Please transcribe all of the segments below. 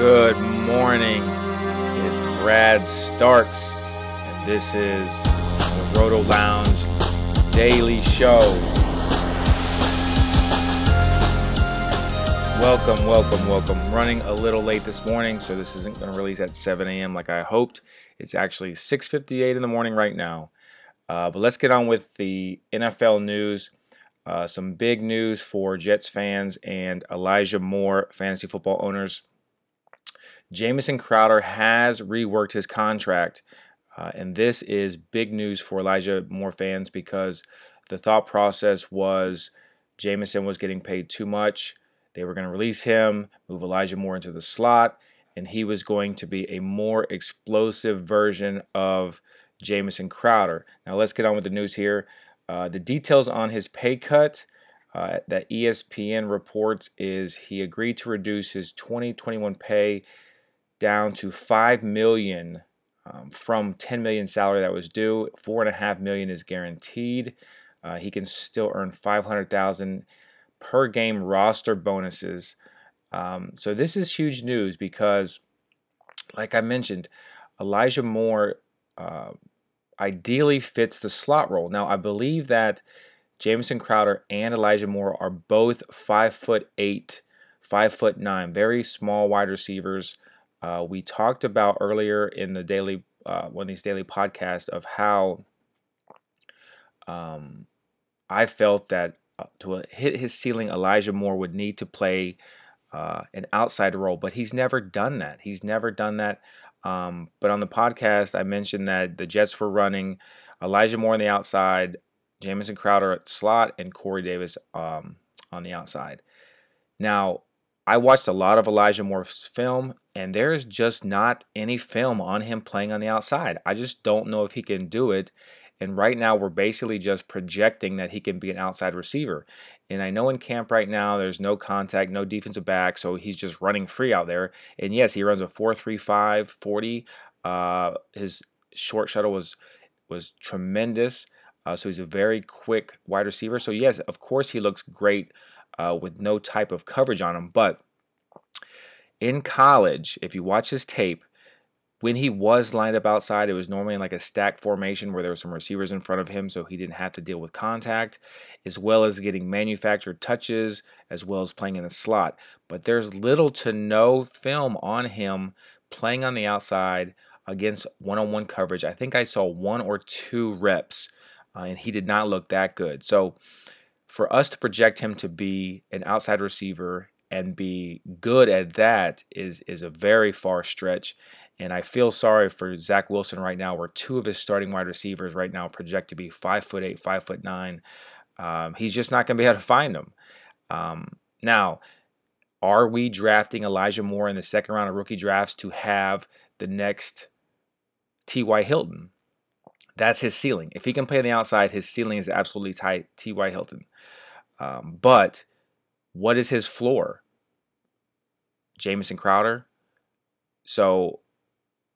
Good morning. It's Brad Starks, and this is the Roto Lounge Daily Show. Welcome, welcome, welcome. Running a little late this morning, so this isn't going to release at 7 a.m. like I hoped. It's actually 6:58 in the morning right now. Uh, but let's get on with the NFL news. Uh, some big news for Jets fans and Elijah Moore fantasy football owners. Jamison Crowder has reworked his contract, uh, and this is big news for Elijah Moore fans because the thought process was Jamison was getting paid too much. They were going to release him, move Elijah Moore into the slot, and he was going to be a more explosive version of Jamison Crowder. Now let's get on with the news here. Uh, the details on his pay cut uh, that ESPN reports is he agreed to reduce his 2021 pay down to five million um, from 10 million salary that was due. Four and a half million is guaranteed. Uh, he can still earn 500,000 per game roster bonuses. Um, so this is huge news because, like I mentioned, Elijah Moore uh, ideally fits the slot role. Now I believe that Jamison Crowder and Elijah Moore are both five foot eight, five foot nine, very small wide receivers. Uh, we talked about earlier in the daily uh, one of these daily podcasts of how um, I felt that uh, to hit his ceiling, Elijah Moore would need to play uh, an outside role, but he's never done that. He's never done that. Um, but on the podcast, I mentioned that the Jets were running Elijah Moore on the outside, Jamison Crowder at slot, and Corey Davis um, on the outside. Now, I watched a lot of Elijah Moore's film, and there's just not any film on him playing on the outside. I just don't know if he can do it. And right now, we're basically just projecting that he can be an outside receiver. And I know in camp right now, there's no contact, no defensive back, so he's just running free out there. And yes, he runs a 4.35 40. Uh, his short shuttle was was tremendous. Uh, so he's a very quick wide receiver. So yes, of course, he looks great uh, with no type of coverage on him. But in college, if you watch his tape, when he was lined up outside, it was normally in like a stack formation where there were some receivers in front of him, so he didn't have to deal with contact, as well as getting manufactured touches, as well as playing in the slot. But there's little to no film on him playing on the outside against one on one coverage. I think I saw one or two reps, uh, and he did not look that good. So for us to project him to be an outside receiver and be good at that is is a very far stretch and I feel sorry for Zach Wilson right now, where two of his starting wide receivers right now project to be five foot eight, five foot nine. Um, he's just not going to be able to find them. Um, now, are we drafting Elijah Moore in the second round of rookie drafts to have the next T.Y. Hilton? That's his ceiling. If he can play on the outside, his ceiling is absolutely tight. T.Y. Hilton. Um, but what is his floor? Jamison Crowder. So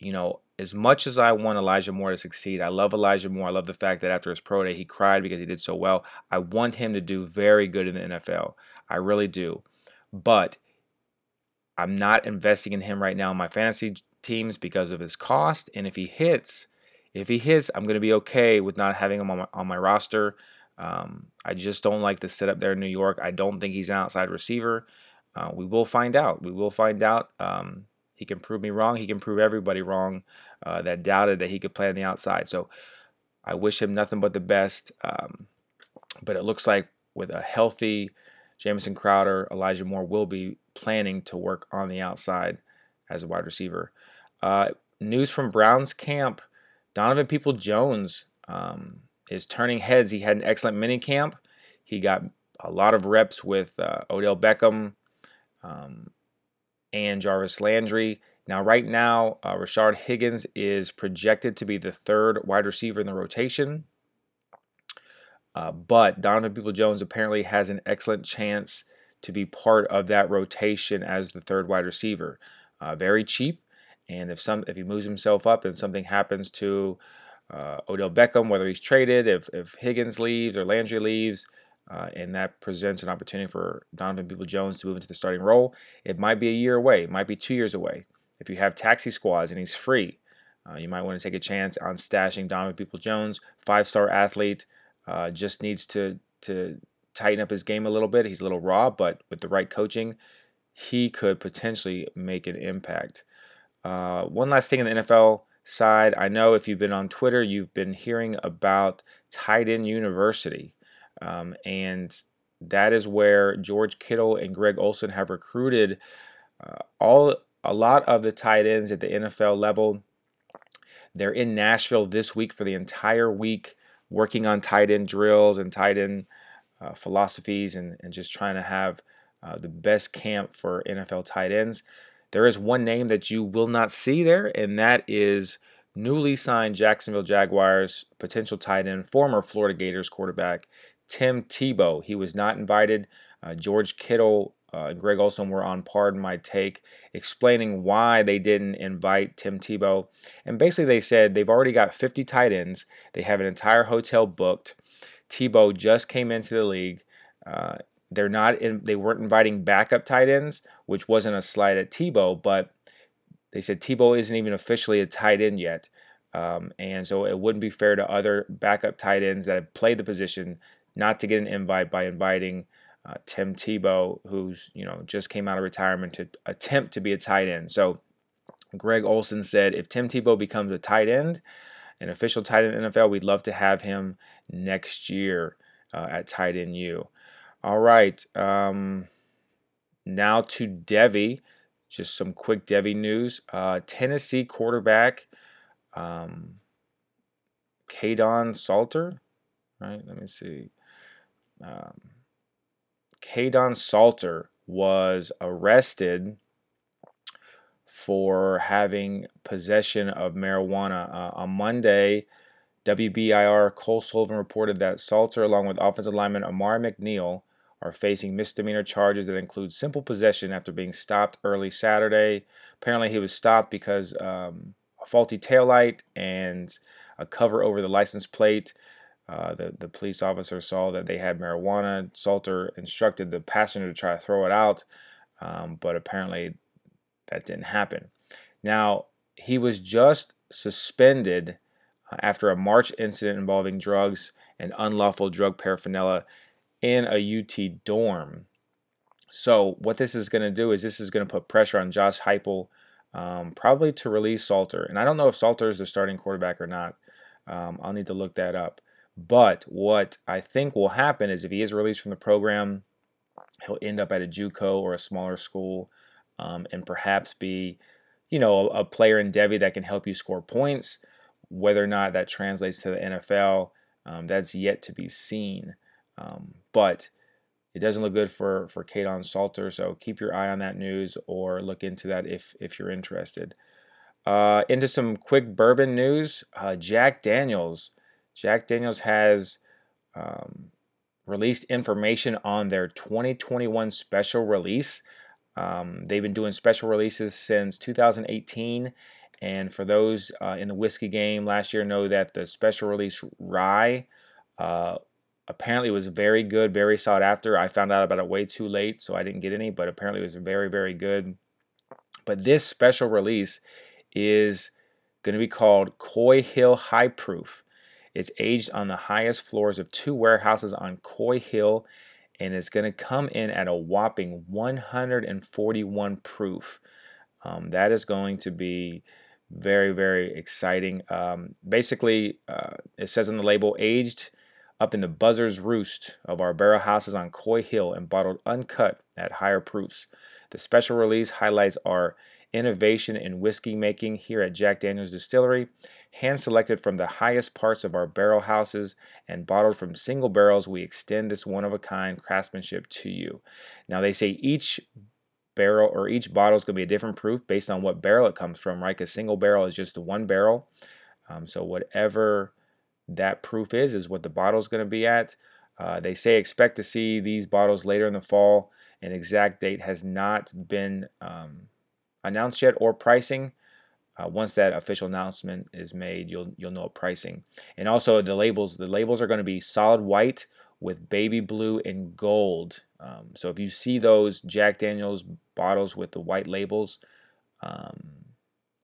you know, as much as I want Elijah Moore to succeed, I love Elijah Moore. I love the fact that after his pro day, he cried because he did so well. I want him to do very good in the NFL. I really do. But I'm not investing in him right now in my fantasy teams because of his cost. And if he hits, if he hits, I'm going to be okay with not having him on my, on my roster. Um, I just don't like the setup there in New York. I don't think he's an outside receiver. Uh, we will find out. We will find out. Um, he can prove me wrong. He can prove everybody wrong uh, that doubted that he could play on the outside. So I wish him nothing but the best. Um, but it looks like with a healthy Jamison Crowder, Elijah Moore will be planning to work on the outside as a wide receiver. Uh, news from Browns camp Donovan Peoples-Jones um, is turning heads. He had an excellent mini camp. He got a lot of reps with uh, Odell Beckham. Um, and Jarvis Landry. Now, right now, uh, Rashard Higgins is projected to be the third wide receiver in the rotation. Uh, but Donovan Peoples-Jones apparently has an excellent chance to be part of that rotation as the third wide receiver. Uh, very cheap, and if some if he moves himself up and something happens to uh, Odell Beckham, whether he's traded, if if Higgins leaves or Landry leaves, uh, and that presents an opportunity for Donovan Peoples-Jones to move into the starting role. It might be a year away, it might be two years away. If you have taxi squads and he's free, uh, you might want to take a chance on stashing Donovan Peoples-Jones, five star athlete, uh, just needs to to tighten up his game a little bit. He's a little raw, but with the right coaching, he could potentially make an impact. Uh, one last thing in the NFL side, I know if you've been on Twitter, you've been hearing about Tight End University. Um, and that is where George Kittle and Greg Olsen have recruited uh, all a lot of the tight ends at the NFL level. They're in Nashville this week for the entire week, working on tight end drills and tight end uh, philosophies and, and just trying to have uh, the best camp for NFL tight ends. There is one name that you will not see there, and that is newly signed Jacksonville Jaguars potential tight end, former Florida Gators quarterback Tim Tebow. He was not invited. Uh, George Kittle uh, and Greg Olsen were on Pardon My Take, explaining why they didn't invite Tim Tebow. And basically, they said they've already got 50 tight ends, they have an entire hotel booked. Tebow just came into the league. Uh, they're not in, they weren't inviting backup tight ends, which wasn't a slide at Tebow, but they said Tebow isn't even officially a tight end yet. Um, and so it wouldn't be fair to other backup tight ends that have played the position not to get an invite by inviting uh, Tim Tebow, who's you know just came out of retirement to attempt to be a tight end. So Greg Olsen said, if Tim Tebow becomes a tight end, an official tight end in NFL, we'd love to have him next year uh, at tight end U. All right, um, now to Devy. Just some quick Devy news. Uh, Tennessee quarterback um, Kaidon Salter. Right, let me see. Um, Kaidon Salter was arrested for having possession of marijuana. Uh, on Monday, WBIR Cole Sullivan reported that Salter, along with offensive lineman Amari McNeil, are facing misdemeanor charges that include simple possession after being stopped early Saturday. Apparently, he was stopped because um, a faulty taillight and a cover over the license plate uh, the, the police officer saw that they had marijuana. Salter instructed the passenger to try to throw it out, um, but apparently that didn't happen. Now, he was just suspended uh, after a March incident involving drugs and unlawful drug paraphernalia in a UT dorm. So, what this is going to do is this is going to put pressure on Josh Heupel, um, probably to release Salter. And I don't know if Salter is the starting quarterback or not. Um, I'll need to look that up. But what I think will happen is if he is released from the program, he'll end up at a JUCO or a smaller school, um, and perhaps be, you know, a, a, player in Devy that can help you score points. Whether or not that translates to the NFL, um, that's yet to be seen. Um, but it doesn't look good for for Kaidon Salter, so keep your eye on that news or look into that if if you're interested. Uh, into some quick bourbon news. Uh, Jack Daniels Jack Daniels has um, released information on their 2021 special release. Um, they've been doing special releases since 2018. And for those uh, in the whiskey game last year, know that the special release rye uh, apparently it was very good, very sought after. I found out about it way too late, so I didn't get any, but apparently it was very, very good. But this special release is going to be called Coy Hill High Proof. It's aged on the highest floors of two warehouses on Coy Hill and it's going to come in at a whopping 141 proof. Um, that is going to be very, very exciting. Um, basically, uh, it says on the label aged up in the buzzard's roost of our barrel houses on Coy Hill and bottled uncut at higher proofs. The special release highlights our innovation in whiskey making here at Jack Daniels Distillery hand selected from the highest parts of our barrel houses and bottled from single barrels, we extend this one of a kind craftsmanship to you. Now, they say each barrel or each bottle is going to be a different proof based on what barrel it comes from, right? Because single barrel is just one barrel. Um, so, whatever that proof is, is what the bottle is going to be at. Uh, they say expect to see these bottles later in the fall. An exact date has not been um, announced yet or pricing. Uh, once that official announcement is made, you'll you'll know pricing. And also the labels. The labels are going to be solid white with baby blue and gold. Um, so if you see those Jack Daniels bottles with the white labels, um,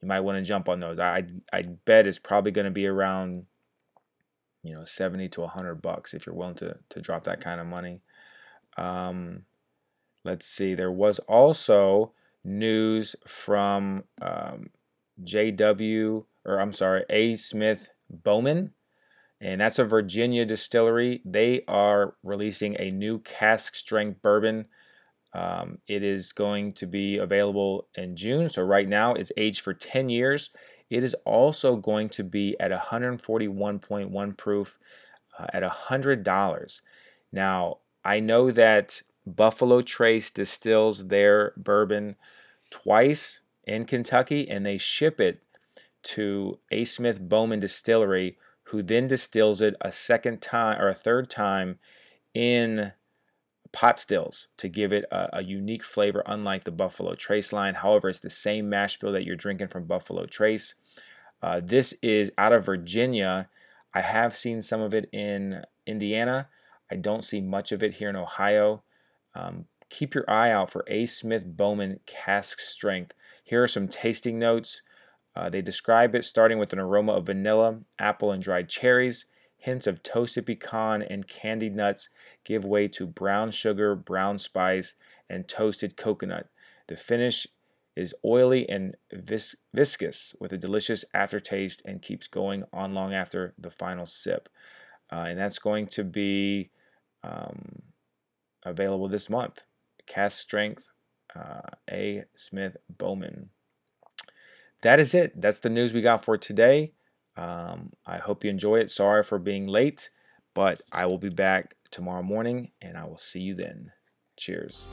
you might want to jump on those. I I bet it's probably going to be around you know 70 to 100 bucks if you're willing to to drop that kind of money. Um, let's see. There was also news from um, JW or I'm sorry, A. Smith Bowman and that's a Virginia distillery. They are releasing a new cask strength bourbon. Um, it is going to be available in June. So, right now, it's aged for 10 years. It is also going to be at 141.1 proof uh, at $100. Now, I know that Buffalo Trace distills their bourbon twice in Kentucky and they ship it to A. Smith Bowman Distillery who then distills it a second time or a third time in pot stills to give it a, a, unique flavor, unlike the Buffalo Trace line. However, it's the same mash bill that you're drinking from Buffalo Trace. Uh, this is out of Virginia. I have seen some of it in Indiana. I don't see much of it here in Ohio. Um, keep your eye out for A. Smith Bowman cask strength. Here are some tasting notes. Uh, they describe it starting with an aroma of vanilla, apple, and dried cherries. Hints of toasted pecan and candied nuts give way to brown sugar, brown spice, and toasted coconut. The finish is oily and vis- viscous with a delicious aftertaste and keeps going on long after the final sip. Uh, and that's going to be um, available this month. Cask Strength, uh, A. Smith Bowman that is it. That's the news we got for today. Um, I hope you enjoy it. Sorry for being late, but I will be back tomorrow morning and I will see you then. Cheers.